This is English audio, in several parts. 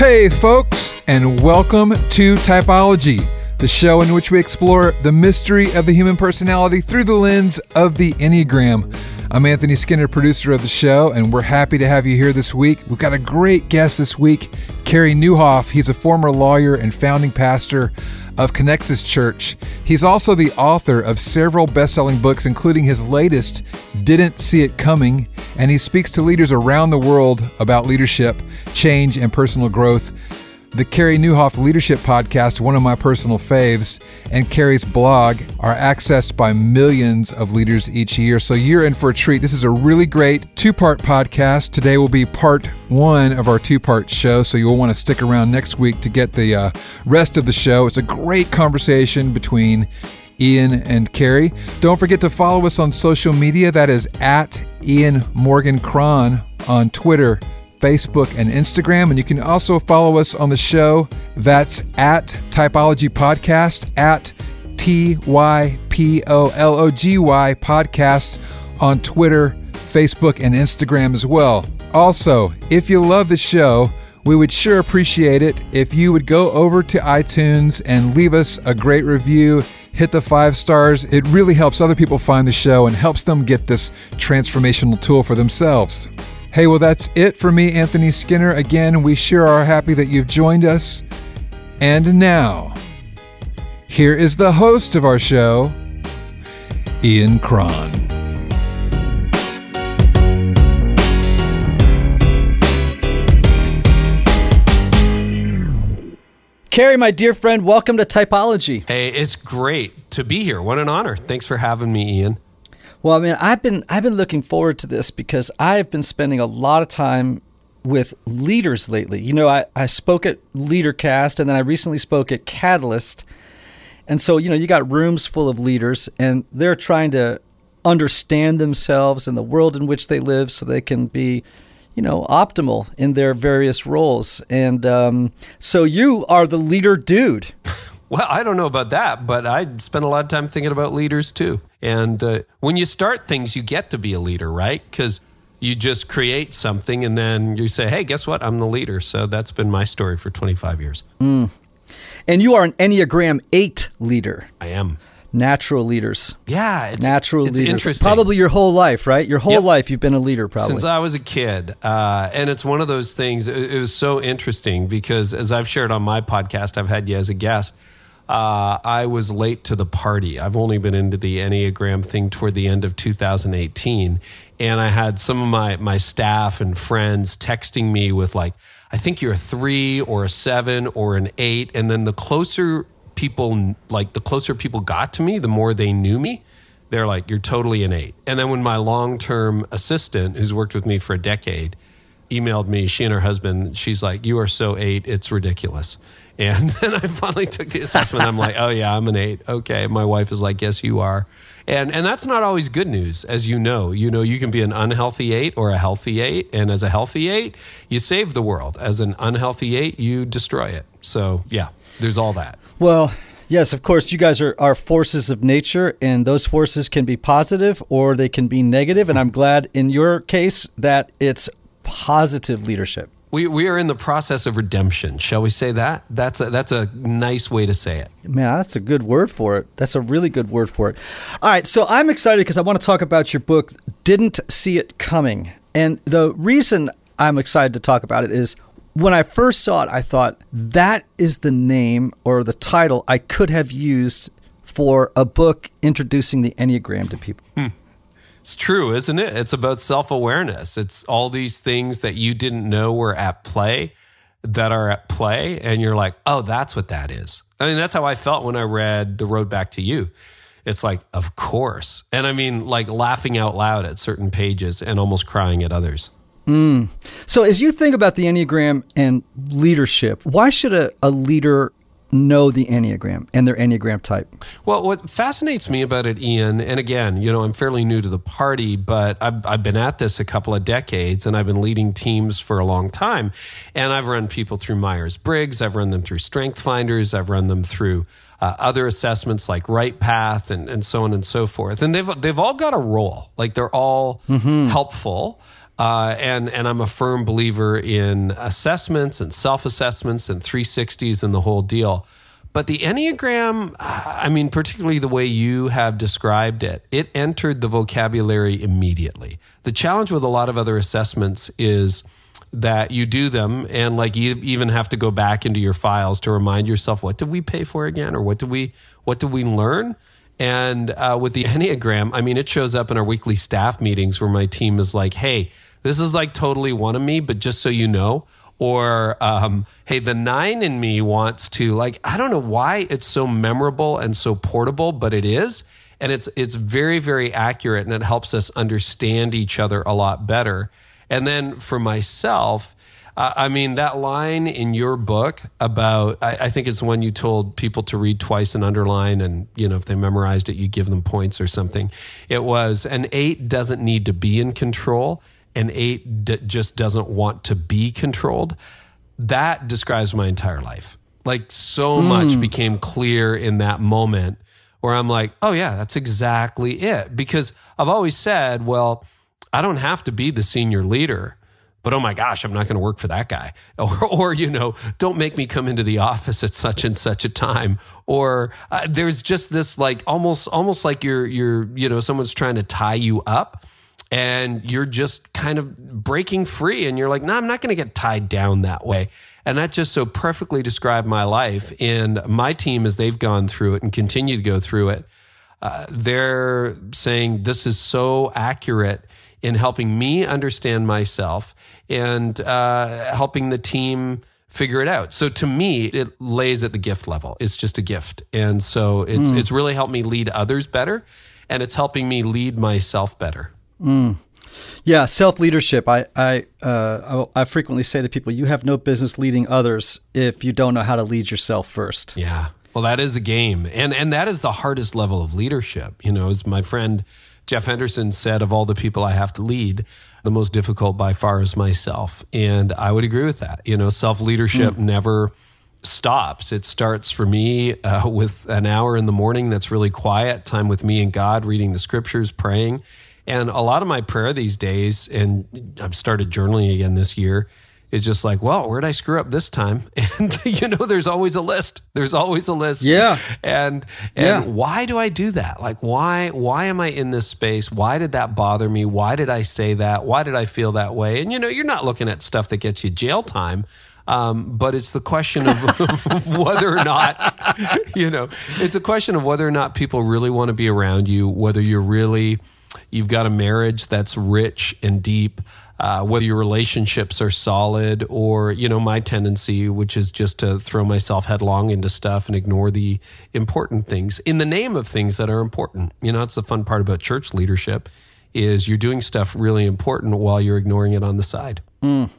Hey, folks, and welcome to Typology, the show in which we explore the mystery of the human personality through the lens of the Enneagram. I'm Anthony Skinner, producer of the show, and we're happy to have you here this week. We've got a great guest this week, Carey Nieuwhof. He's a former lawyer and founding pastor of Connexus Church. He's also the author of several best selling books, including his latest, Didn't See It Coming, and he speaks to leaders around the world about leadership, change, and personal growth. The Carey Nieuwhof Leadership Podcast, one of my personal faves, and Carey's blog are accessed by millions of leaders each year. So you're in for a treat. This is a really great two part podcast. Today will be part one of our two part show. So you'll want to stick around next week to get the uh, rest of the show. It's a great conversation between Ian and Carey. Don't forget to follow us on social media. That is at Ian Morgan Cron on Twitter Facebook, and Instagram. And you can also follow us on the show. That's at Typology Podcast, at T Y P O L O G Y Podcast on Twitter, Facebook, and Instagram as well. Also, if you love the show, we would sure appreciate it if you would go over to iTunes and leave us a great review. Hit the five stars. It really helps other people find the show and helps them get this transformational tool for themselves. Hey, well, that's it for me, Anthony Skinner. Again, we sure are happy that you've joined us. And now, here is the host of our show, Ian Cron. Carey, my dear friend, welcome to Typology. Hey, it's great to be here. What an honor. Thanks for having me, Ian. Well, I mean, I've been I've been looking forward to this because I've been spending a lot of time with leaders lately. You know, I, I spoke at LeaderCast and then I recently spoke at Catalyst. And so, you know, you got rooms full of leaders and they're trying to understand themselves and the world in which they live so they can be, you know, optimal in their various roles. And um, so you are the leader dude. Well, I don't know about that, but I spend a lot of time thinking about leaders too. And uh, when you start things, you get to be a leader, right? Because you just create something and then you say, hey, guess what? I'm the leader. So that's been my story for 25 years. Mm. And you are an Enneagram 8 leader. I am. Natural leaders. Yeah, it's, natural it's leaders. interesting. Probably your whole life, right? Your whole Yep. life you've been a leader, probably. Since I was a kid. Uh, and it's one of those things, it, it was so interesting because as I've shared on my podcast, I've had you as a guest. Uh, I was late to the party. I've only been into the Enneagram thing toward the end of 2018. And I had some of my, my staff and friends texting me with, like, I think you're a three or a seven or an eight. And then the closer people, like, the closer people got to me, the more they knew me they're like, you're totally an eight. And then when my long term assistant, who's worked with me for a decade, emailed me, she and her husband, she's like, you are so eight, it's ridiculous. And then I finally took the assessment. I'm like, oh yeah, I'm an eight. Okay. My wife is like, yes, you are. And and that's not always good news, as you know. You know, you can be an unhealthy eight or a healthy eight. And as a healthy eight, you save the world. As an unhealthy eight, you destroy it. So yeah, there's all that. Well, yes, of course, you guys are, are forces of nature, and those forces can be positive or they can be negative. And I'm glad in your case that it's positive leadership. We, we are in the process of redemption. Shall we say that? That's a, that's a nice way to say it. Man, that's a good word for it. That's a really good word for it. All right, so I'm excited because I want to talk about your book, Didn't See It Coming. And the reason I'm excited to talk about it is when I first saw it, I thought that is the name or the title I could have used for a book introducing the Enneagram to people. Hmm. It's true, isn't it? It's about self awareness. It's all these things that you didn't know were at play that are at play. And you're like, oh, that's what that is. I mean, that's how I felt when I read The Road Back to You. it's like, of course. And I mean, like laughing out loud at certain pages and almost crying at others. Mm. So, as you think about the Enneagram and leadership, why should a, a leader know the Enneagram and their Enneagram type? Well, what fascinates me about it, Ian, and again, you know, I'm fairly new to the party, but I've, I've been at this a couple of decades and I've been leading teams for a long time. And I've run people through Myers Briggs, I've run them through Strength Finders, I've run them through uh, other assessments like Right Path and, and so on and so forth. And they've, they've all got a role, like they're all mm-hmm. helpful. Uh, and and I'm a firm believer in assessments and self assessments and 360s and the whole deal. But the Enneagram, I mean, particularly the way you have described it, it entered the vocabulary immediately. The challenge with a lot of other assessments is that you do them and like you even have to go back into your files to remind yourself what did we pay for again or what did we what did we learn and uh, with the enneagram i mean it shows up in our weekly staff meetings where my team is like hey this is like totally one of me, but just so you know. Or, um, hey, the nine in me wants to, like, I don't know why it's so memorable and so portable, but it is. And it's, it's very, very accurate and it helps us understand each other a lot better. And then for myself, uh, I mean, that line in your book about, I, I, think it's one you told people to read twice and underline, and, you know, if they memorized it, you give them points or something. It was an eight doesn't need to be in control and eight d- just doesn't want to be controlled. That describes my entire life. Like so mm. much became clear in that moment where I'm like, oh, yeah, that's exactly it. Because I've always said, well, I don't have to be the senior leader but oh my gosh, I'm not going to work for that guy. Or, or, you know, don't make me come into the office at such and such a time. Or uh, there's just this like almost, almost like you're, you're, you know, someone's trying to tie you up and you're just kind of breaking free and you're like, no, nah, I'm not going to get tied down that way. And that just so perfectly described my life. And my team, as they've gone through it and continue to go through it, uh, they're saying this is so accurate in helping me understand myself and uh, helping the team figure it out. So to me, it lays at the gift level. It's just a gift. And so it's, mm. it's really helped me lead others better and it's helping me lead myself better. Mm. Yeah, self leadership. I I, uh, I frequently say to people, you have no business leading others if you don't know how to lead yourself first. Yeah. Well, that is a game, and and that is the hardest level of leadership. You know, as my friend Jeff Henderson said, of all the people I have to lead, the most difficult by far is myself, and I would agree with that. You know, self leadership mm. never stops. It starts for me uh, with an hour in the morning that's really quiet time with me and God, reading the scriptures, praying and a lot of my prayer these days, and I've started journaling again this year, is just like, well, where'd I screw up this time? And you know, there's always a list. There's always a list. Yeah. And and yeah. why do I do that? Like why why am I in this space? Why did that bother me? Why did I say that? Why did I feel that way? And you know, you're not looking at stuff that gets you jail time. Um, but it's the question of whether or not, you know, it's a question of whether or not people really want to be around you, whether you're really you've got a marriage that's rich and deep, uh, whether your relationships are solid or, you know, my tendency, which is just to throw myself headlong into stuff and ignore the important things in the name of things that are important. You know, it's the fun part about church leadership is you're doing stuff really important while you're ignoring it on the side. Mm.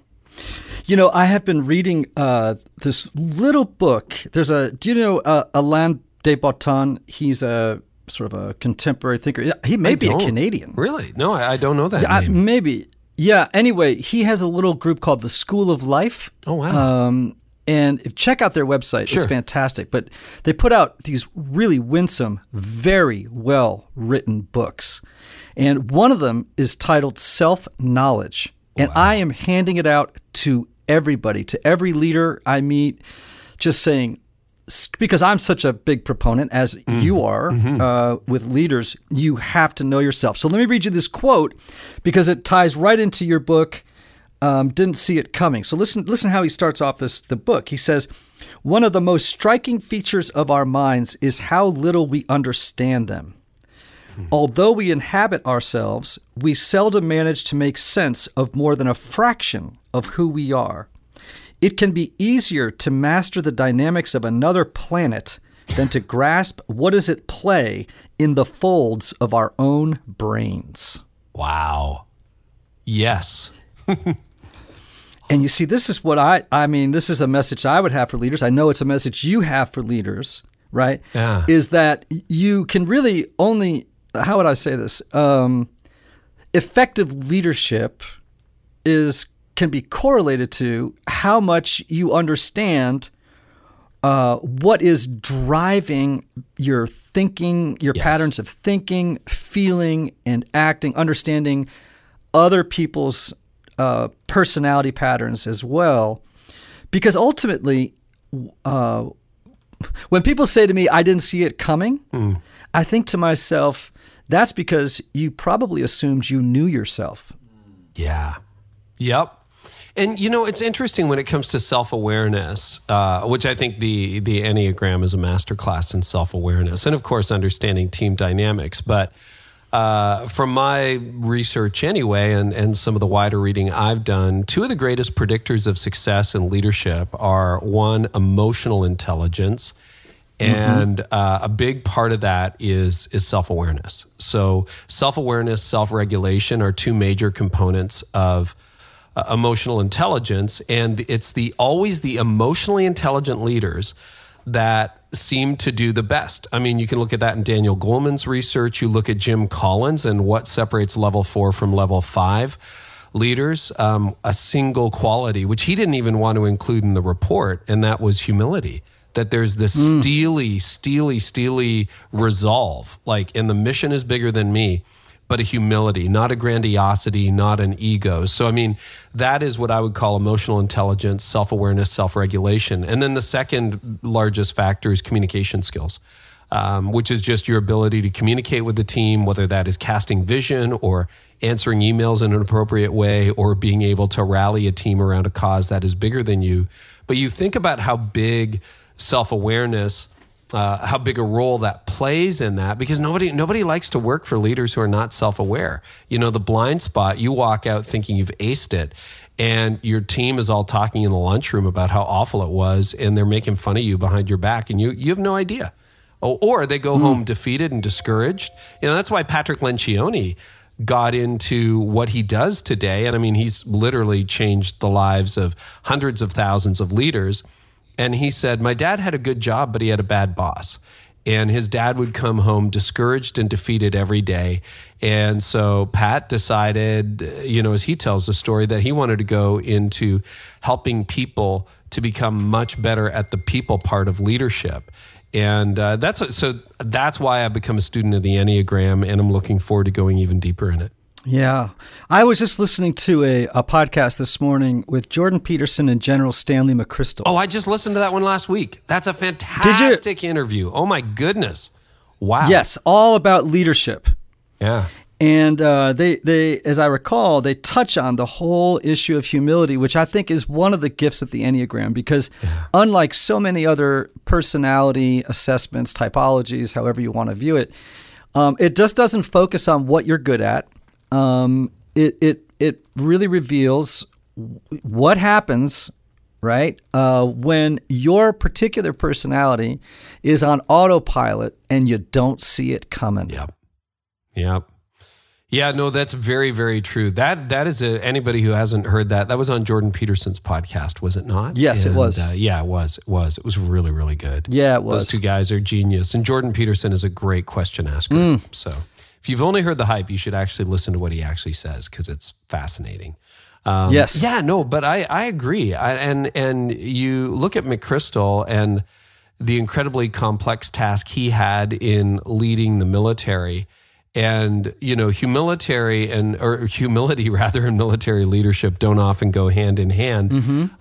You know, I have been reading uh, this little book. There's a, do you know uh, Alain de Botton? He's a sort of a contemporary thinker. He may I be don't. a Canadian. Really? No, I, I don't know that. I, maybe. Yeah. Anyway, he has a little group called the School of Life. Oh wow. Um, and check out their website. Sure. It's fantastic. But they put out these really winsome, very well written books. And one of them is titled Self Knowledge. And wow. I am handing it out to everybody, to every leader I meet, just saying, because I'm such a big proponent, as mm-hmm. you are mm-hmm. uh, with leaders, you have to know yourself. So let me read you this quote because it ties right into your book. Um, didn't see it coming. So listen, listen how he starts off this the book. He says, "One of the most striking features of our minds is how little we understand them. Hmm. Although we inhabit ourselves, we seldom manage to make sense of more than a fraction of who we are." It can be easier to master the dynamics of another planet than to grasp what is at play in the folds of our own brains. Wow. Yes. And you see, this is what I, I mean, this is a message I would have for leaders. I know it's a message you have for leaders, right? Yeah. Is that you can really only, how would I say this? Um, effective leadership is can be correlated to how much you understand uh, what is driving your thinking, your Yes. patterns of thinking, feeling, and acting, understanding other people's uh, personality patterns as well. Because ultimately, uh, when people say to me, I didn't see it coming, I think to myself, that's because you probably assumed you knew yourself. Yeah. Yep. And you know, it's interesting when it comes to self awareness, uh, which I think the the Enneagram is a masterclass in self awareness, and of course, understanding team dynamics. But uh, from my research, anyway, and and some of the wider reading I've done, two of the greatest predictors of success in leadership are one, emotional intelligence, and uh, a big part of that is is self awareness. So self awareness, self regulation are two major components of uh, emotional intelligence, and it's the always the emotionally intelligent leaders that seem to do the best. I mean, you can look at that in Daniel Goleman's research. You look at Jim Collins and what separates level four from level five leaders. Um, a single quality, which he didn't even want to include in the report, and that was humility. That there's this steely, steely, steely resolve, like, and the mission is bigger than me but a humility, not a grandiosity, not an ego. So, I mean, that is what I would call emotional intelligence, self awareness, self regulation. And then the second largest factor is communication skills. Um, which is just your ability to communicate with the team, whether that is casting vision or answering emails in an appropriate way or being able to rally a team around a cause that is bigger than you. But you think about how big self awareness uh, how big a role that plays in that because nobody nobody likes to work for leaders who are not self-aware. You know, the blind spot, you walk out thinking you've aced it and your team is all talking in the lunchroom about how awful it was and they're making fun of you behind your back and you you have no idea. Oh, or they go home defeated and discouraged. You know, that's why Patrick Lencioni got into what he does today and I mean, he's literally changed the lives of hundreds of thousands of leaders and he said, My dad had a good job, but he had a bad boss. And his dad would come home discouraged and defeated every day. And so Pat decided, you know, as he tells the story, that he wanted to go into helping people to become much better at the people part of leadership. And uh, that's so that's why I've become a student of the Enneagram, and I'm looking forward to going even deeper in it. Yeah. I was just listening to a, a podcast this morning with Jordan Peterson and General Stanley McChrystal. Oh, I just listened to that one last week. That's a fantastic interview. Oh my goodness! Wow. Yes, all about leadership. Yeah. And uh, they, they, as I recall, they touch on the whole issue of humility, which I think is one of the gifts of the Enneagram. Because unlike so many other personality assessments, typologies, however you want to view it, um, it just doesn't focus on what you're good at. Um, it, it, it really reveals what happens right? Uh, when your particular personality is on autopilot and you don't see it coming. Yep. Yep. Yeah, no, that's very, very true. That that is a, anybody who hasn't heard that. That was on Jordan Peterson's podcast, was it not? Yes, it was. Uh, yeah, it was. It was. It was really, really good. Yeah, it was. Those two guys are genius, and Jordan Peterson is a great question asker. Mm. So, if you've only heard the hype, you should actually listen to what he actually says because it's fascinating. Um, Yes. Yeah. No, but I I agree. I, and and you look at McChrystal and the incredibly complex task he had in leading the military. And you know, humility and or humility rather and military leadership don't often go hand in hand.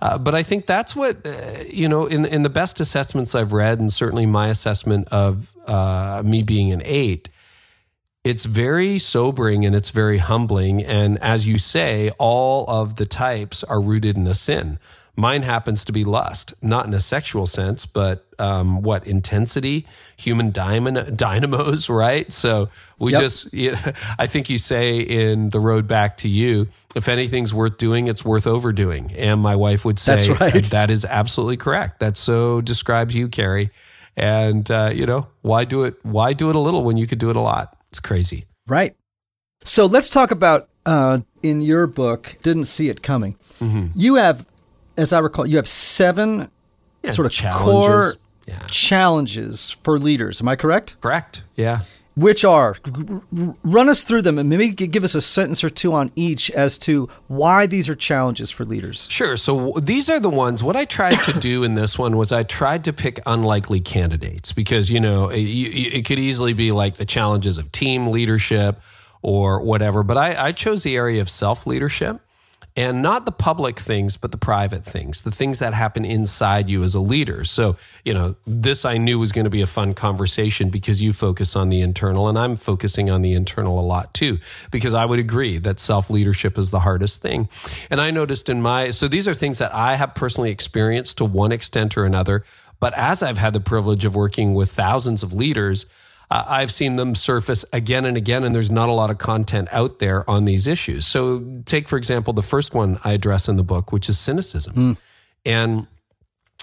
Uh, but I think that's what uh, you know in in the best assessments I've read, and certainly my assessment of uh, me being an eight it's very sobering and it's very humbling. And as you say, all of the types are rooted in a sin. Mine happens to be lust, not in a sexual sense, but um, what intensity, human diamond, dynamos, right? So we Yep. just, yeah, I think you say in the road back to you, if anything's worth doing, it's worth overdoing. And my wife would say, That's right. that is absolutely correct. That so describes you, Carey. And uh, you know, why do it? Why do it a little when you could do it a lot? It's crazy. Right. So let's talk about uh, in your book, didn't see it coming. Mm-hmm. You have, as I recall, you have seven Yeah, sort of challenges. core Yeah. challenges for leaders. Am I correct? Correct. Yeah. Which are run us through them and maybe give us a sentence or two on each as to why these are challenges for leaders. Sure. So these are the ones. What I tried to do in this one was I tried to pick unlikely candidates because you know it, it could easily be like the challenges of team leadership or whatever. But I, I chose the area of self leadership and not the public things, but the private things, the things that happen inside you as a leader. So, you know, this I knew was going to be a fun conversation because you focus on the internal and I'm focusing on the internal a lot too, because I would agree that self leadership is the hardest thing. And I noticed in my, so these are things that I have personally experienced to one extent or another. But as I've had the privilege of working with thousands of leaders, uh, I've seen them surface again and again, and there's not a lot of content out there on these issues. So, take, for example, the first one I address in the book, which is cynicism. And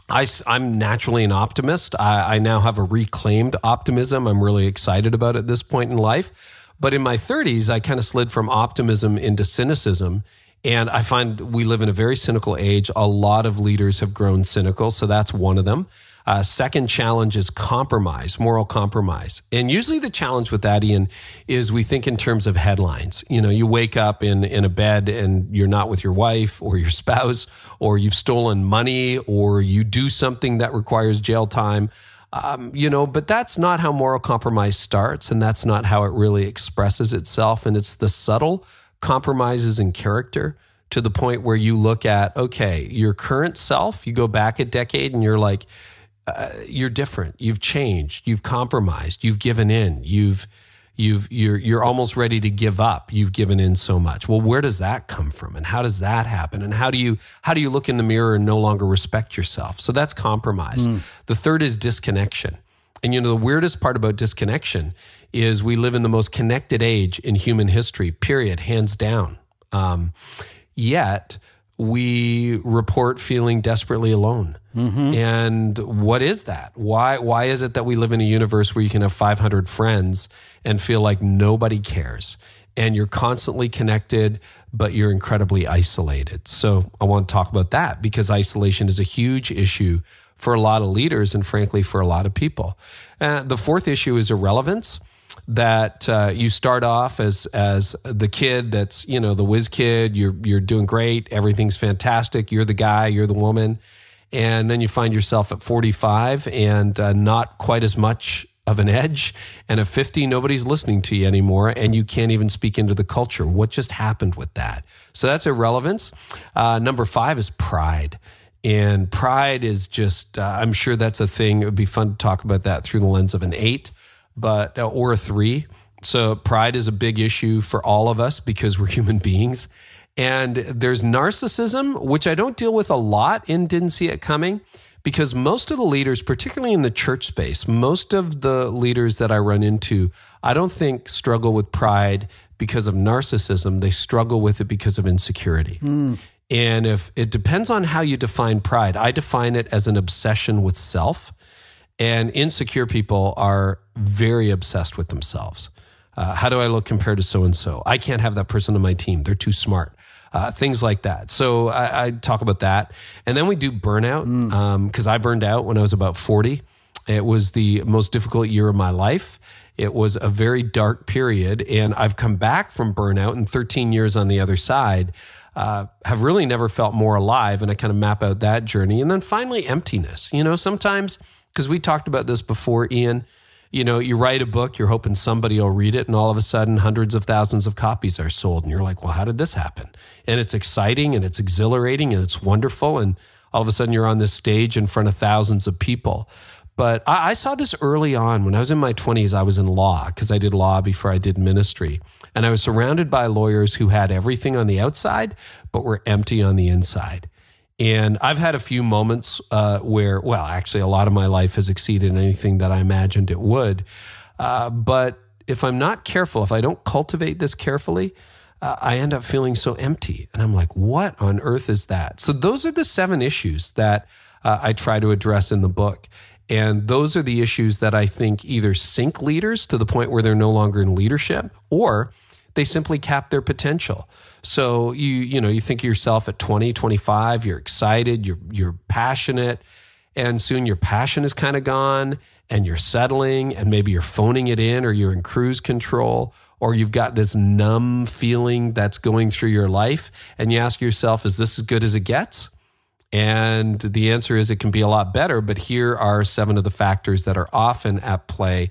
I, am naturally an optimist. I, I now have a reclaimed optimism. I'm really excited about it at this point in life. But in my 30s, I kind of slid from optimism into cynicism. And I find we live in a very cynical age. A lot of leaders have grown cynical. So that's one of them. Uh, second challenge is compromise, moral compromise. And usually the challenge with that, Ian, is we think in terms of headlines. You know, you wake up in, in a bed and you're not with your wife or your spouse, or you've stolen money, or you do something that requires jail time. Um, you know, but that's not how moral compromise starts, and that's not how it really expresses itself. And it's the subtle compromises in character to the point where you look at, okay, your current self, you go back a decade and you're like, uh, you're different. You've changed. You've compromised. You've given in. You've you've you're you're almost ready to give up. You've given in so much. Well, where does that come from, and how does that happen? And how do you how do you look in the mirror and no longer respect yourself? So that's compromise. The third is disconnection. And you know the weirdest part about disconnection is we live in the most connected age in human history. Period. Hands down. Um, yet we report feeling desperately alone. And what is that? Why why is it that we live in a universe where you can have 500 friends and feel like nobody cares? And you're constantly connected, but you're incredibly isolated. So I want to talk about that because isolation is a huge issue for a lot of leaders and frankly for a lot of people. Uh, the fourth issue is irrelevance that uh, you start off as as the kid that's you know the whiz kid. You're you're doing great. Everything's fantastic. You're the guy. You're the woman. And then you find yourself at 45 and uh, not quite as much of an edge. And at 50 nobody's listening to you anymore and you can't even speak into the culture. What just happened with that? So that's irrelevance. Uh, number five is pride. And pride is just uh, i'm sure that's a thing. It would be fun to talk about that through the lens of an eight but uh, or a three. So pride is a big issue for all of us because we're human beings. And there's narcissism, which I don't deal with a lot in Didn't See It Coming, because most of the leaders, particularly in the church space, most of the leaders that I run into, I don't think struggle with pride because of narcissism. They struggle with it because of insecurity. And if it depends on how you define pride, I define it as an obsession with self. And insecure people are very obsessed with themselves. Uh, how do I look compared to so and so? I can't have that person on my team. They're too smart. Uh, things like that. So I, I, talk about that. And then we do burnout because I burned out when I was about 40. It was the most difficult year of my life. It was a very dark period. And I've come back from burnout and 13 years on the other side. Uh, have really never felt more alive. And I kind of map out that journey. And then finally, emptiness. You know, sometimes because we talked about this before, Ian. You know, you write a book, you're hoping somebody will read it, and all of a sudden, hundreds of thousands of copies are sold, and you're like, "Well, how did this happen?" And it's exciting, and it's exhilarating, and it's wonderful, and all of a sudden, you're on this stage in front of thousands of people. But I, saw this early on when I was in my 20s. I was in law because I did law before I did ministry, and I was surrounded by lawyers who had everything on the outside, but were empty on the inside. And I've had a few moments uh, where, well, actually, a lot of my life has exceeded anything that I imagined it would. Uh, but if I'm not careful, if I don't cultivate this carefully, uh, I end up feeling so empty. And I'm like, what on earth is that? So, those are the seven issues that uh, I try to address in the book. And those are the issues that I think either sink leaders to the point where they're no longer in leadership or they simply cap their potential. So you you know, you think of yourself at 20, 25, you're excited, you're you're passionate, and soon your passion is kind of gone and you're settling and maybe you're phoning it in or you're in cruise control or you've got this numb feeling that's going through your life and you ask yourself is this as good as it gets? And the answer is it can be a lot better, but here are seven of the factors that are often at play.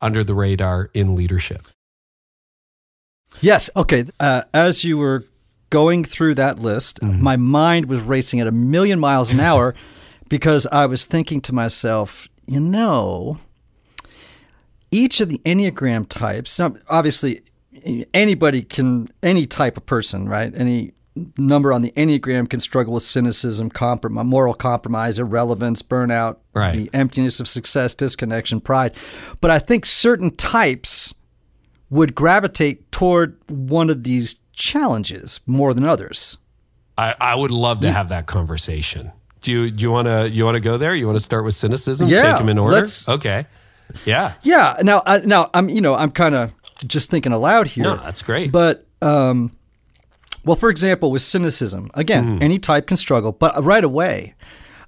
Under the radar in leadership. Yes. Okay. Uh, as you were going through that list, Mm-hmm. my mind was racing at a million miles an hour because I was thinking to myself, you know, each of the Enneagram types, obviously, anybody can, any type of person, right? Any number on the Enneagram can struggle with cynicism, comprom- moral compromise, irrelevance, burnout, Right. the emptiness of success, disconnection, pride. But I think certain types would gravitate toward one of these challenges more than others. I, I would love to have that conversation. Do you do you want to you want to go there? You want to start with cynicism? Yeah, Take them in order. Okay. Yeah. Yeah. Now, I, now I'm you know I'm kind of just thinking aloud here. No, that's great. But um, well, for example, with cynicism, again, any type can struggle, but right away,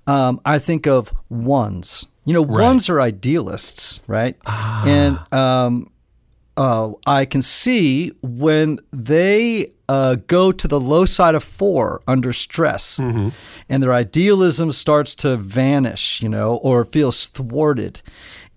um, I think of ones. You know, ones are idealists, right? And um, uh, I can see when they uh, go to the low side of four under stress, and their idealism starts to vanish, you know, or feels thwarted,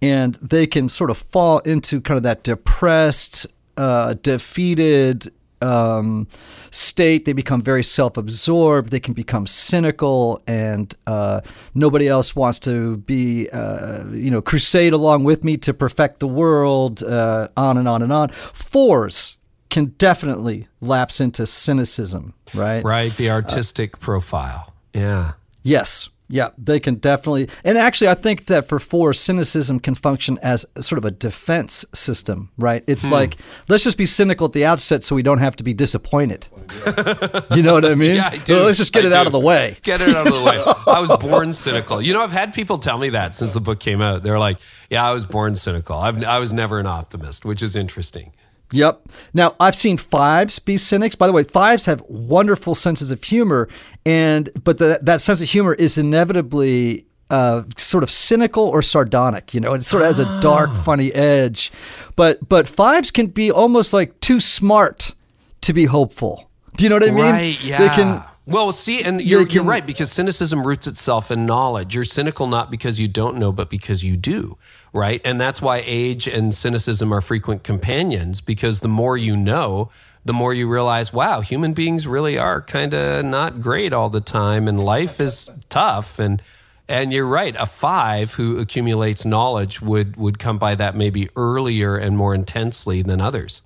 and they can sort of fall into kind of that depressed, uh, defeated um, state. They become very self-absorbed. They can become cynical, and uh, nobody else wants to be, uh, you know, crusade along with me to perfect the world. Uh, on and on and on. Fours can definitely lapse into cynicism, right? right. The artistic profile. Yeah. Yes. Yeah, they can definitely. And actually, I think that for four, cynicism can function as sort of a defense system, right? It's Hmm. like, let's just be cynical at the outset so we don't have to be disappointed. you know what I mean? Yeah, I do. Well, let's just get I it out of the way. Get it out of the way. I was born cynical. You know, I've had people tell me that since the book came out. They're like, "Yeah, I was born cynical. I've, I was never an optimist," which is interesting. Yep. Now, I've seen fives be cynics. By the way, fives have wonderful senses of humor, and but the, that sense of humor is inevitably uh, sort of cynical or sardonic. You know, it sort of has a dark, funny edge. But but fives can be almost like too smart to be hopeful. Do you know what I mean? Right. Yeah. They can. Well, see, and you're, you're right because cynicism roots itself in knowledge. You're cynical not because you don't know, but because you do, right? And that's why age and cynicism are frequent companions because the more you know, the more you realize, wow, human beings really are kind of not great all the time, and life is tough. And and you're right, a five who accumulates knowledge would would come by that maybe earlier and more intensely than others.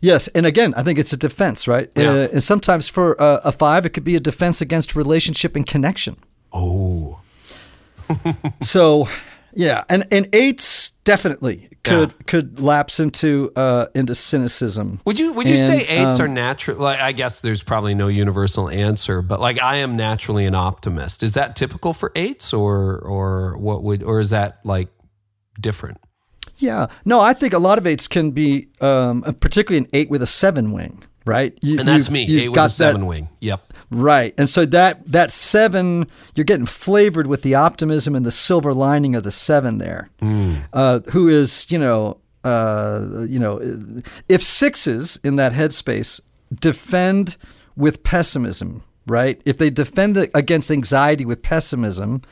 Yes, and again, I think it's a defense, right? Yeah. Uh, and sometimes for uh, a five, it could be a defense against relationship and connection. Oh, so yeah and and eights definitely could could lapse into uh into cynicism Would you would you And, say eights um, are natural? Like, I guess there's probably no universal answer, but like I am naturally an optimist. Is that typical for eights, or or what would or is that like different? Yeah. No i think a lot of eights can be um particularly an eight with a seven wing right? You- And that's me, eight with got a seven that- wing. Yep. right. And so that that seven you're getting flavored with the optimism and the silver lining of the seven there. Uh, who is you know uh, you know if sixes in that headspace defend with pessimism right? If they defend against anxiety with pessimism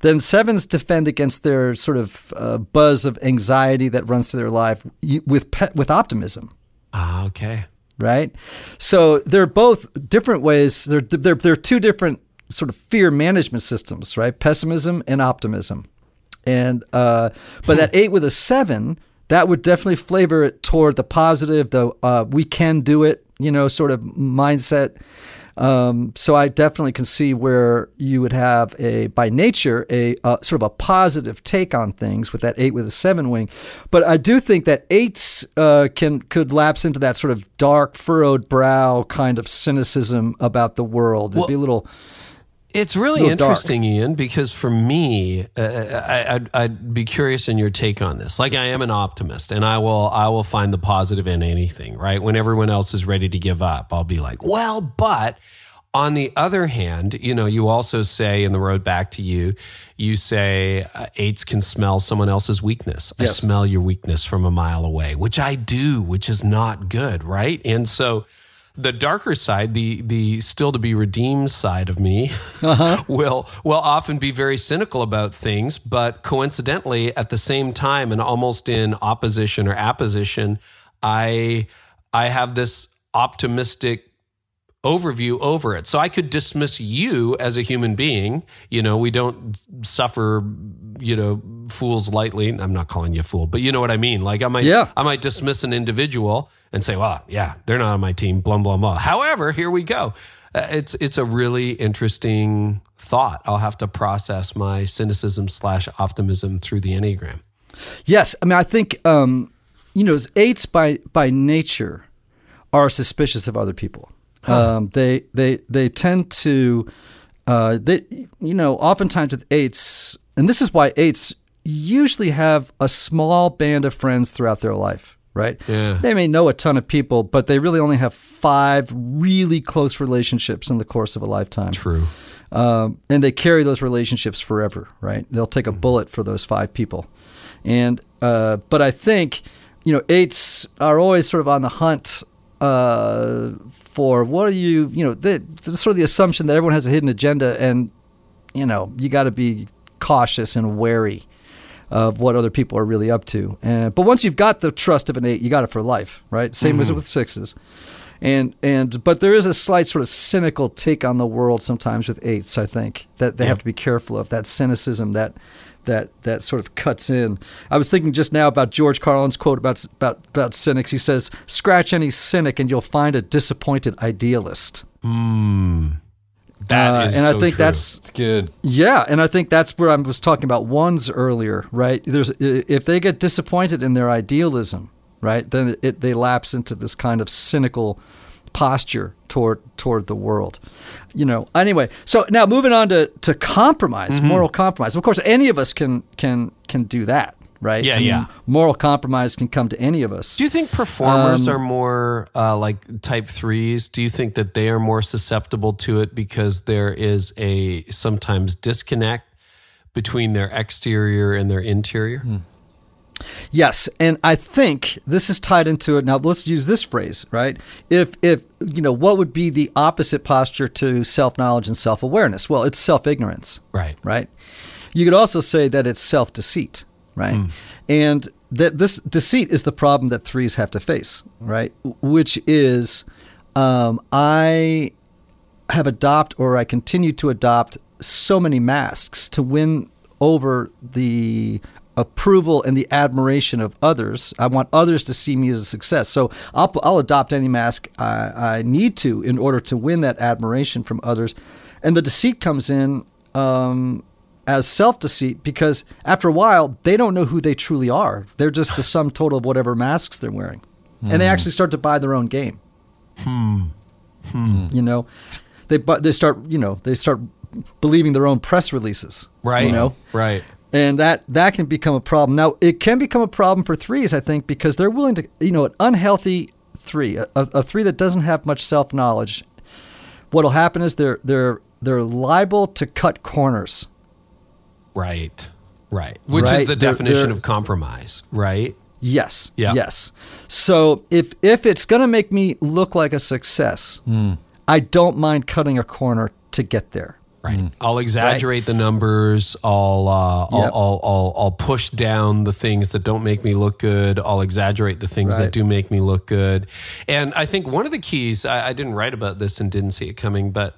then sevens defend against their sort of uh, buzz of anxiety that runs through their life with pe- with optimism Ah, okay. right? So they're both different ways. They're they're they're two different sort of fear management systems, right? Pessimism and optimism. and uh, but that eight with a seven, that would definitely flavor it toward the positive, the uh, we can do it, you know, sort of mindset. Um, so I definitely can see where you would have a, by nature, a uh, sort of a positive take on things with that eight with a seven wing. But I do think that eights uh, can could lapse into that sort of dark, furrowed brow kind of cynicism about the world. It'd Well- be a little. It's really little dark. interesting, Ian, because for me, uh, I, I'd, I'd be curious in your take on this. Like, I am an optimist, and I will I will find the positive in anything. Right when everyone else is ready to give up, I'll be like, well, but. On the other hand, you know, you also say in the road back to you, you say uh, eights can smell someone else's weakness. I smell your weakness from a mile away, which I do, which is not good, right? And so the darker side, the the still to be redeemed side of me, uh-huh. will will often be very cynical about things. But coincidentally, at the same time, and almost in opposition or apposition, I I have this optimistic overview over it. So I could dismiss you as a human being. You know, we don't suffer, you know, fools lightly. I'm not calling you a fool, but you know what I mean. Like I might, Yeah. I might dismiss an individual and say, well, yeah, they're not on my team, blah, blah, blah. However, here we go. Uh, it's, it's a really interesting thought. I'll have to process my cynicism slash optimism through the Enneagram. Yes, I mean I think um, you know eights by by nature are suspicious of other people. Um, they they they tend to uh, they you know oftentimes with eights, and this is why eights usually have a small band of friends throughout their life. Right? Yeah. They may know a ton of people, but they really only have five really close relationships in the course of a lifetime True. um, and they carry those relationships forever, right? They'll take a bullet for those five people, and uh, but I think you know eights are always sort of on the hunt uh, for what are you you know the, sort of the assumption that everyone has a hidden agenda, and you know you got to be cautious and wary of what other people are really up to. And but once you've got the trust of an eight, you got it for life, right? Same as mm-hmm. with sixes. And and but there is a slight sort of cynical take on the world sometimes with eights. I think that they have to be careful of that cynicism that that that sort of cuts in. I was thinking just now about George Carlin's quote about about about cynics. He says, "Scratch any cynic, and you'll find a disappointed idealist." That Uh, is and I think true. that's It's good. yeah, and I think that's where I was talking about ones earlier, right? There's if they get disappointed in their idealism, right, then it, they lapse into this kind of cynical posture toward toward the world. You know. Anyway, so now moving on to to compromise, Mm-hmm. moral compromise. Of course, any of us can can can do that, right? Yeah, I mean, yeah. Moral compromise can come to any of us. Do you think performers Um, are more uh, like type threes? Do you think that they are more susceptible to it because there is a sometimes disconnect between their exterior and their interior? Hmm. Yes, and I think this is tied into it. Now let's use this phrase, right? If if you know what would be the opposite posture to self-knowledge and self-awareness? Well, it's self-ignorance, Right. right? You could also say that it's self-deceit, right? And that this deceit is the problem that threes have to face, right? Which is um, I have adopted or I continue to adopt so many masks to win over the approval and the admiration of others. I want others to see me as a success. So I'll, I'll adopt any mask I, I need to in order to win that admiration from others. And the deceit comes in um, as self deceit because after a while, they don't know who they truly are. They're just the sum total of whatever masks they're wearing. And they hmm. actually start to buy their own game hmm. Hmm. you know they but they start you know they start believing their own press releases Right. you know Right. And that that can become a problem now it can become a problem for threes i think because they're willing to you know an unhealthy three a, a a three that doesn't have much self-knowledge what'll happen is they're they're they're liable to cut corners Right. Right. Which Right. is the They're- definition they're- of compromise, right? Yes. Yeah. Yes. So if if it's going to make me look like a success, hmm. I don't mind cutting a corner to get there. Right. I'll exaggerate the numbers. I'll, uh, I'll, I'll, I'll, I'll push down the things that don't make me look good. I'll exaggerate the things that do make me look good. And I think one of the keys, I, I didn't write about this and didn't see it coming, but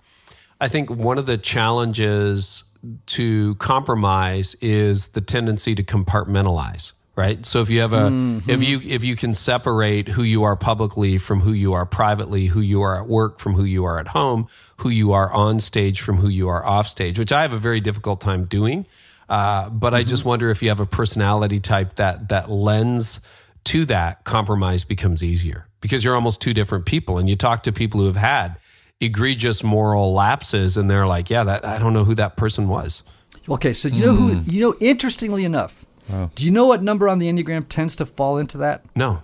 I think one of the challenges to compromise is the tendency to compartmentalize right so if you have a mm-hmm. if you if you can separate who you are publicly from who you are privately who you are at work from who you are at home who you are on stage from who you are off stage which i have a very difficult time doing uh, but mm-hmm. i just wonder if you have a personality type that that lends to that compromise becomes easier because you're almost two different people and you talk to people who have had egregious moral lapses and they're like yeah that i don't know who that person was okay so you know who mm. you know interestingly enough wow. do you know what number on the enneagram tends to fall into that no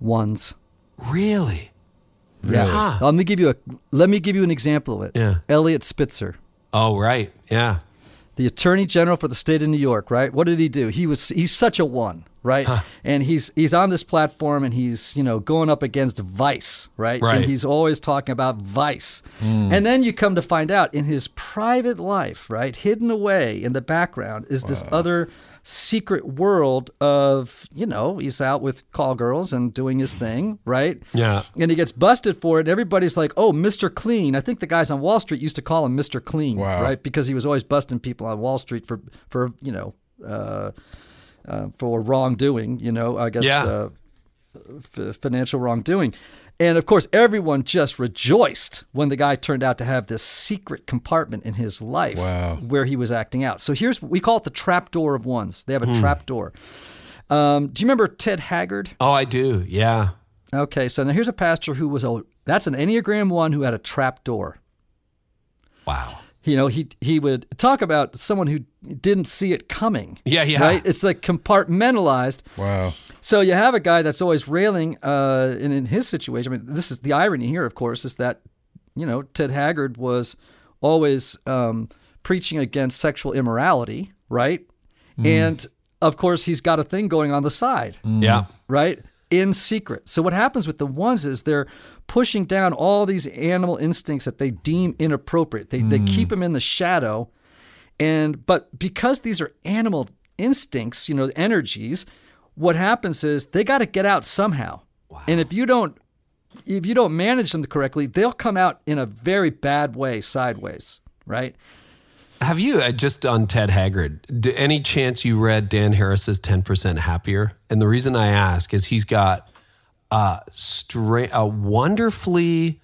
ones really yeah huh. let me give you a let me give you an example of it yeah Eliot Spitzer oh right yeah the attorney general for the state of new york right what did he do he was he's such a one right? Huh. And he's he's on this platform and he's you know going up against Vice, right? right. And he's always talking about Vice. Mm. And then you come to find out in his private life, right, hidden away in the background is wow. this other secret world of you know he's out with call girls and doing his thing right yeah and he gets busted for it and everybody's like oh mr clean i think the guys on wall street used to call him mr clean wow. right because he was always busting people on wall street for for you know uh, uh, for wrongdoing, you know, I guess yeah. uh, f- financial wrongdoing. And of course, everyone just rejoiced when the guy turned out to have this secret compartment in his life wow. where he was acting out. So here's we call it the trap door of ones. They have a hmm. trap door. Um, do you remember Ted Haggard? Oh, I do. Yeah. Okay, so now here's a pastor who was a that's an Enneagram one who had a trap door. Wow you know, he he would talk about someone who didn't see it coming. Yeah, yeah. Right? It's like compartmentalized. Wow. So you have a guy that's always railing, uh, and in his situation, I mean, this is the irony here, of course, is that, you know, Ted Haggard was always um, preaching against sexual immorality, right? Mm. And of course, he's got a thing going on the side. Mm. Yeah. Right? In secret. So what happens with the ones is they're pushing down all these animal instincts that they deem inappropriate. They, mm. they keep them in the shadow. And but because these are animal instincts, you know, energies, what happens is they got to get out somehow. Wow. And if you don't if you don't manage them correctly, they'll come out in a very bad way sideways, right? Have you uh, just on Ted Haggard? any chance you read Dan Harris's Ten Percent Happier? And the reason I ask is he's got a, stra- a wonderfully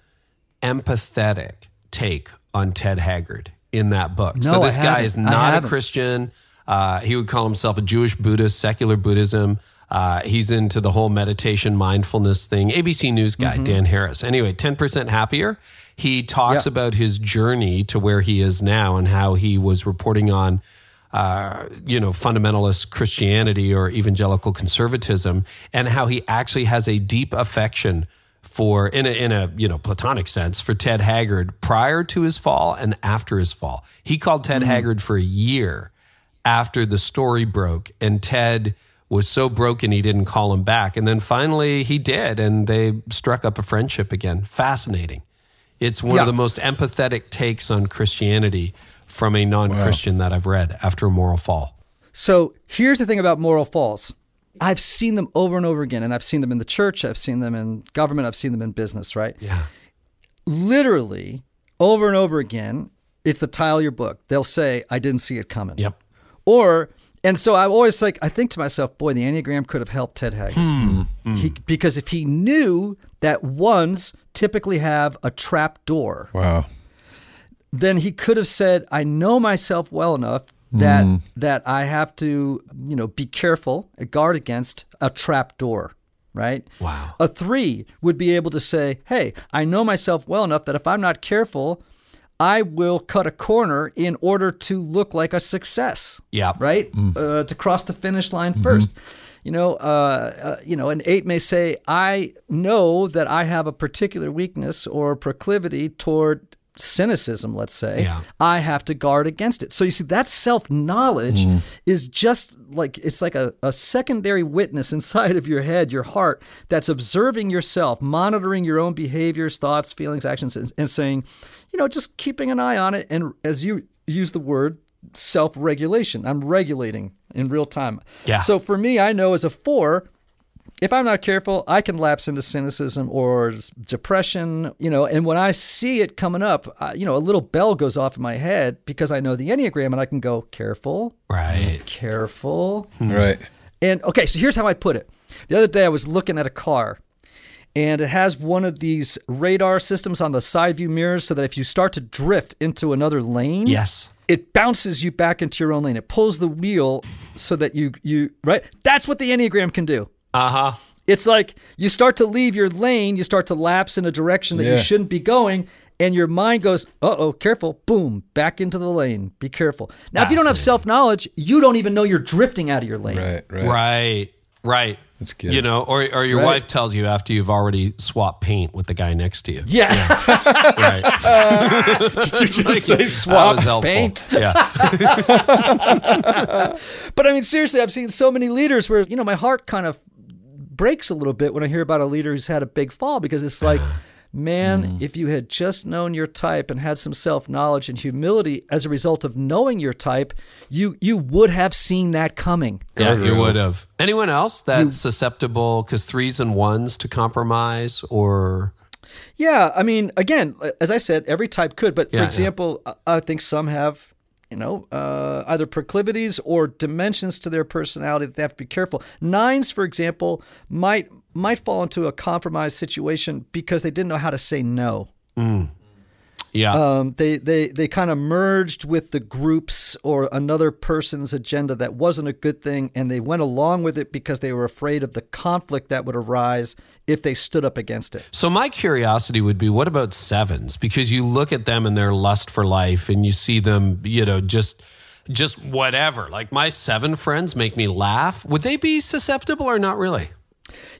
empathetic take on Ted Haggard in that book. No, so this guy is not a Christian. Uh, he would call himself a Jewish Buddhist, secular Buddhism. Uh, he's into the whole meditation, mindfulness thing. ABC News guy, mm-hmm. Dan Harris. Anyway, 10% happier. He talks yep. about his journey to where he is now and how he was reporting on uh, you know, fundamentalist Christianity or evangelical conservatism, and how he actually has a deep affection for, in a, in a you know platonic sense, for Ted Haggard prior to his fall and after his fall. He called Ted mm-hmm. Haggard for a year after the story broke, and Ted was so broken he didn't call him back, and then finally he did, and they struck up a friendship again. Fascinating. It's one yeah. of the most empathetic takes on Christianity from a non Christian wow. that I've read after a moral fall. So here's the thing about moral falls. I've seen them over and over again, and I've seen them in the church, I've seen them in government, I've seen them in business, right? Yeah. Literally, over and over again, it's the title of your book. They'll say, I didn't see it coming. Yep. Or, and so I always like, I think to myself, boy, the Enneagram could have helped Ted Haggard. Hmm. He, because if he knew that ones typically have a trap door. Wow then he could have said, I know myself well enough that mm. that I have to, you know, be careful, guard against a trap door, right? Wow. A 3 would be able to say, "Hey, I know myself well enough that if I'm not careful, I will cut a corner in order to look like a success." Yeah. Right? Mm. Uh, to cross the finish line mm-hmm. first. You know, uh, uh, you know, an eight may say, "I know that I have a particular weakness or proclivity toward cynicism, let's say, yeah. I have to guard against it. So you see, that self knowledge mm. is just like it's like a, a secondary witness inside of your head, your heart, that's observing yourself, monitoring your own behaviors, thoughts, feelings, actions, and, and saying, you know, just keeping an eye on it. And as you use the word, self regulation, I'm regulating in real time. Yeah. So for me, I know as a four, if I'm not careful, I can lapse into cynicism or depression, you know, and when I see it coming up, uh, you know, a little bell goes off in my head because I know the Enneagram and I can go, careful, Right. careful. Right. And okay, so here's how I put it. The other day I was looking at a car and it has one of these radar systems on the side view mirrors so that if you start to drift into another lane, Yes. it bounces you back into your own lane. It pulls the wheel so that you you right? That's what the Enneagram can do. Uh huh. It's like you start to leave your lane, you start to lapse in a direction that Yeah. you shouldn't be going, and your mind goes, uh oh, careful, boom, back into the lane. Be careful. Now, if you don't have self knowledge, you don't even know you're drifting out of your lane. Right. Right. Right. Right. That's good. You know, or or your Right. wife tells you after you've already swapped paint with the guy next to you. Yeah. Right. Did you just say that swap was helpful. paint? Yeah. But I mean, seriously, I've seen so many leaders where, you know, my heart kind of breaks a little bit when I hear about a leader who's had a big fall because it's like, man, mm. if you had just known your type and had some self knowledge and humility as a result of knowing your type, you you would have seen that coming. Yeah, you would have. Anyone else that's susceptible because threes and ones to compromise or Yeah, I mean, again, as I said, every type could, but for Yeah, yeah. example, I- I think some have, you know, uh, either proclivities or dimensions to their personality that they have to be careful. Nines, for example, might might fall into a compromised situation because they didn't know how to say no. Yeah. Um, they they they kind of merged with the groups or another person's agenda that wasn't a good thing, and they went along with it because they were afraid of the conflict that would arise if they stood up against it. So my curiosity would be, what about sevens? Because you look at them and their lust for life, and you see them, you know, just just whatever. Like my seven friends make me laugh. Would they be susceptible or not really?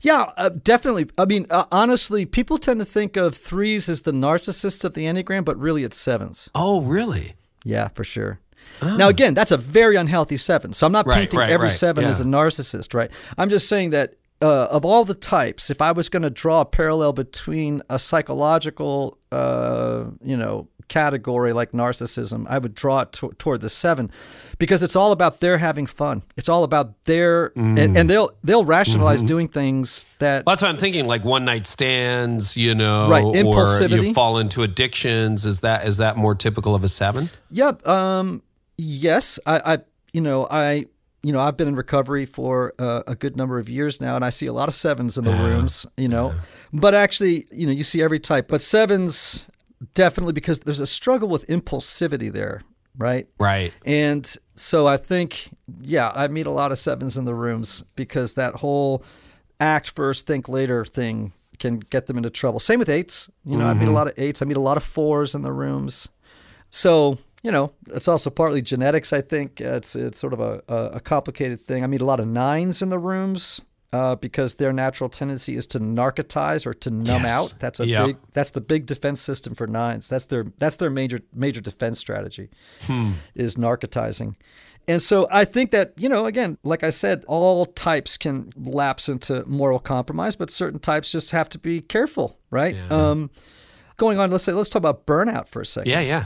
Yeah, uh, definitely. I mean, uh, honestly, people tend to think of threes as the narcissists of the Enneagram, but really it's sevens. Oh, really? Yeah, for sure. Now, again, that's a very unhealthy seven. So I'm not Right, painting right, every right. seven as a narcissist, right? I'm just saying that uh, of all the types, if I was going to draw a parallel between a psychological, uh, you know, category like narcissism, I would draw it to- toward the seven, because it's all about their having fun. It's all about their, and, and they'll they'll rationalize doing things that Well, that's what I'm thinking. Like one night stands, you know, Right, or impulsivity. you fall into addictions. Is that is that more typical of a seven? Yep. Um. Yes. I. I. You know. I. You know. I've been in recovery for uh, a good number of years now, and I see a lot of sevens in the rooms. You know. But actually, you know, you see every type. But sevens definitely because there's a struggle with impulsivity there, right? Right. And so I think, yeah, I meet a lot of sevens in the rooms because that whole act first, think later thing can get them into trouble. Same with eights. You know, I meet a lot of eights. I meet a lot of fours in the rooms. So, you know, it's also partly genetics, I think. Uh, It's, it's sort of a, a, complicated thing. I meet a lot of nines in the rooms. Uh, because their natural tendency is to narcotize or to numb Yes. out. That's a Yeah. big. That's the big defense system for nines. That's their. That's their major major defense strategy hmm. is narcotizing. And so I think that, you know, again, like I said, all types can lapse into moral compromise, but certain types just have to be careful, right? Yeah. Um, going on, let's say, let's talk about burnout for a second. Yeah, yeah.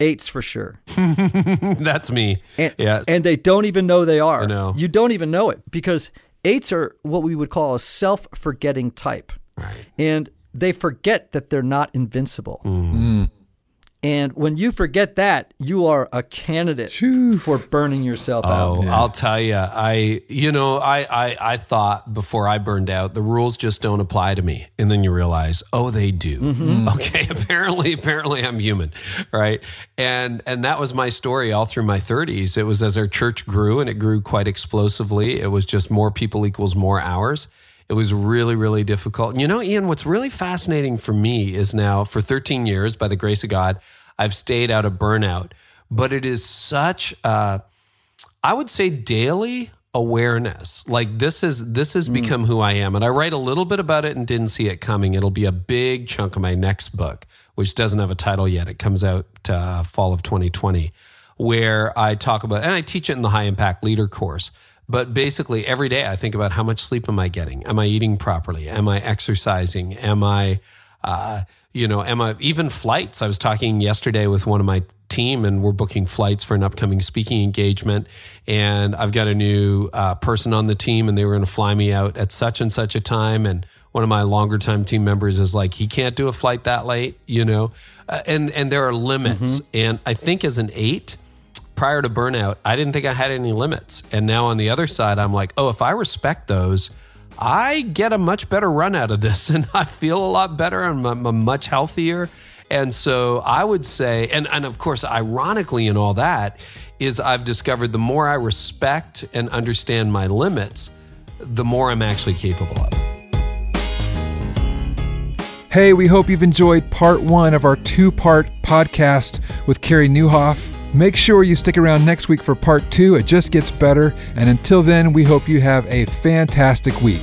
Eights for sure. That's me. And, yeah. and they don't even know they are. I know. You don't even know it because eights are what we would call a self forgetting type. right. And they forget that they're not invincible. Mm. And when you forget that, you are a candidate for burning yourself out. Oh, I'll tell you, I you know, I, I I thought before I burned out, the rules just don't apply to me, and then you realize, oh, they do. Mm-hmm. Okay, apparently, apparently, I'm human, right? And and that was my story all through my 30s. It was as our church grew, and it grew quite explosively. It was just more people equals more hours. It was really, really difficult. And you know, Ian, what's really fascinating for me is now for 13 years, by the grace of God, I've stayed out of burnout. But it is such a I would say daily awareness. Like this is this has become who I am, and I write a little bit about it and didn't see it coming. It'll be a big chunk of my next book, which doesn't have a title yet. It comes out uh, fall of 2020, where I talk about and I teach it in the high impact leader course. But basically, every day I think about how much sleep am I getting? Am I eating properly? Am I exercising? Am I, uh, you know, am I even flights? I was talking yesterday with one of my team and we're booking flights for an upcoming speaking engagement. And I've got a new uh, person on the team and they were going to fly me out at such and such a time. And one of my longer time team members is like, he can't do a flight that late, you know? Uh, and, and there are limits. Mm-hmm. And I think as an eight, prior to burnout, I didn't think I had any limits. And now on the other side, I'm like, oh, if I respect those, I get a much better run out of this and I feel a lot better. I'm, I'm much healthier. And so I would say, and, and of course, ironically, in all that, is I've discovered the more I respect and understand my limits, the more I'm actually capable of. Hey, we hope you've enjoyed part one of our two part podcast with Carey Nieuwhof. Make sure you stick around next week for part two. It just gets better. And until then, we hope you have a fantastic week.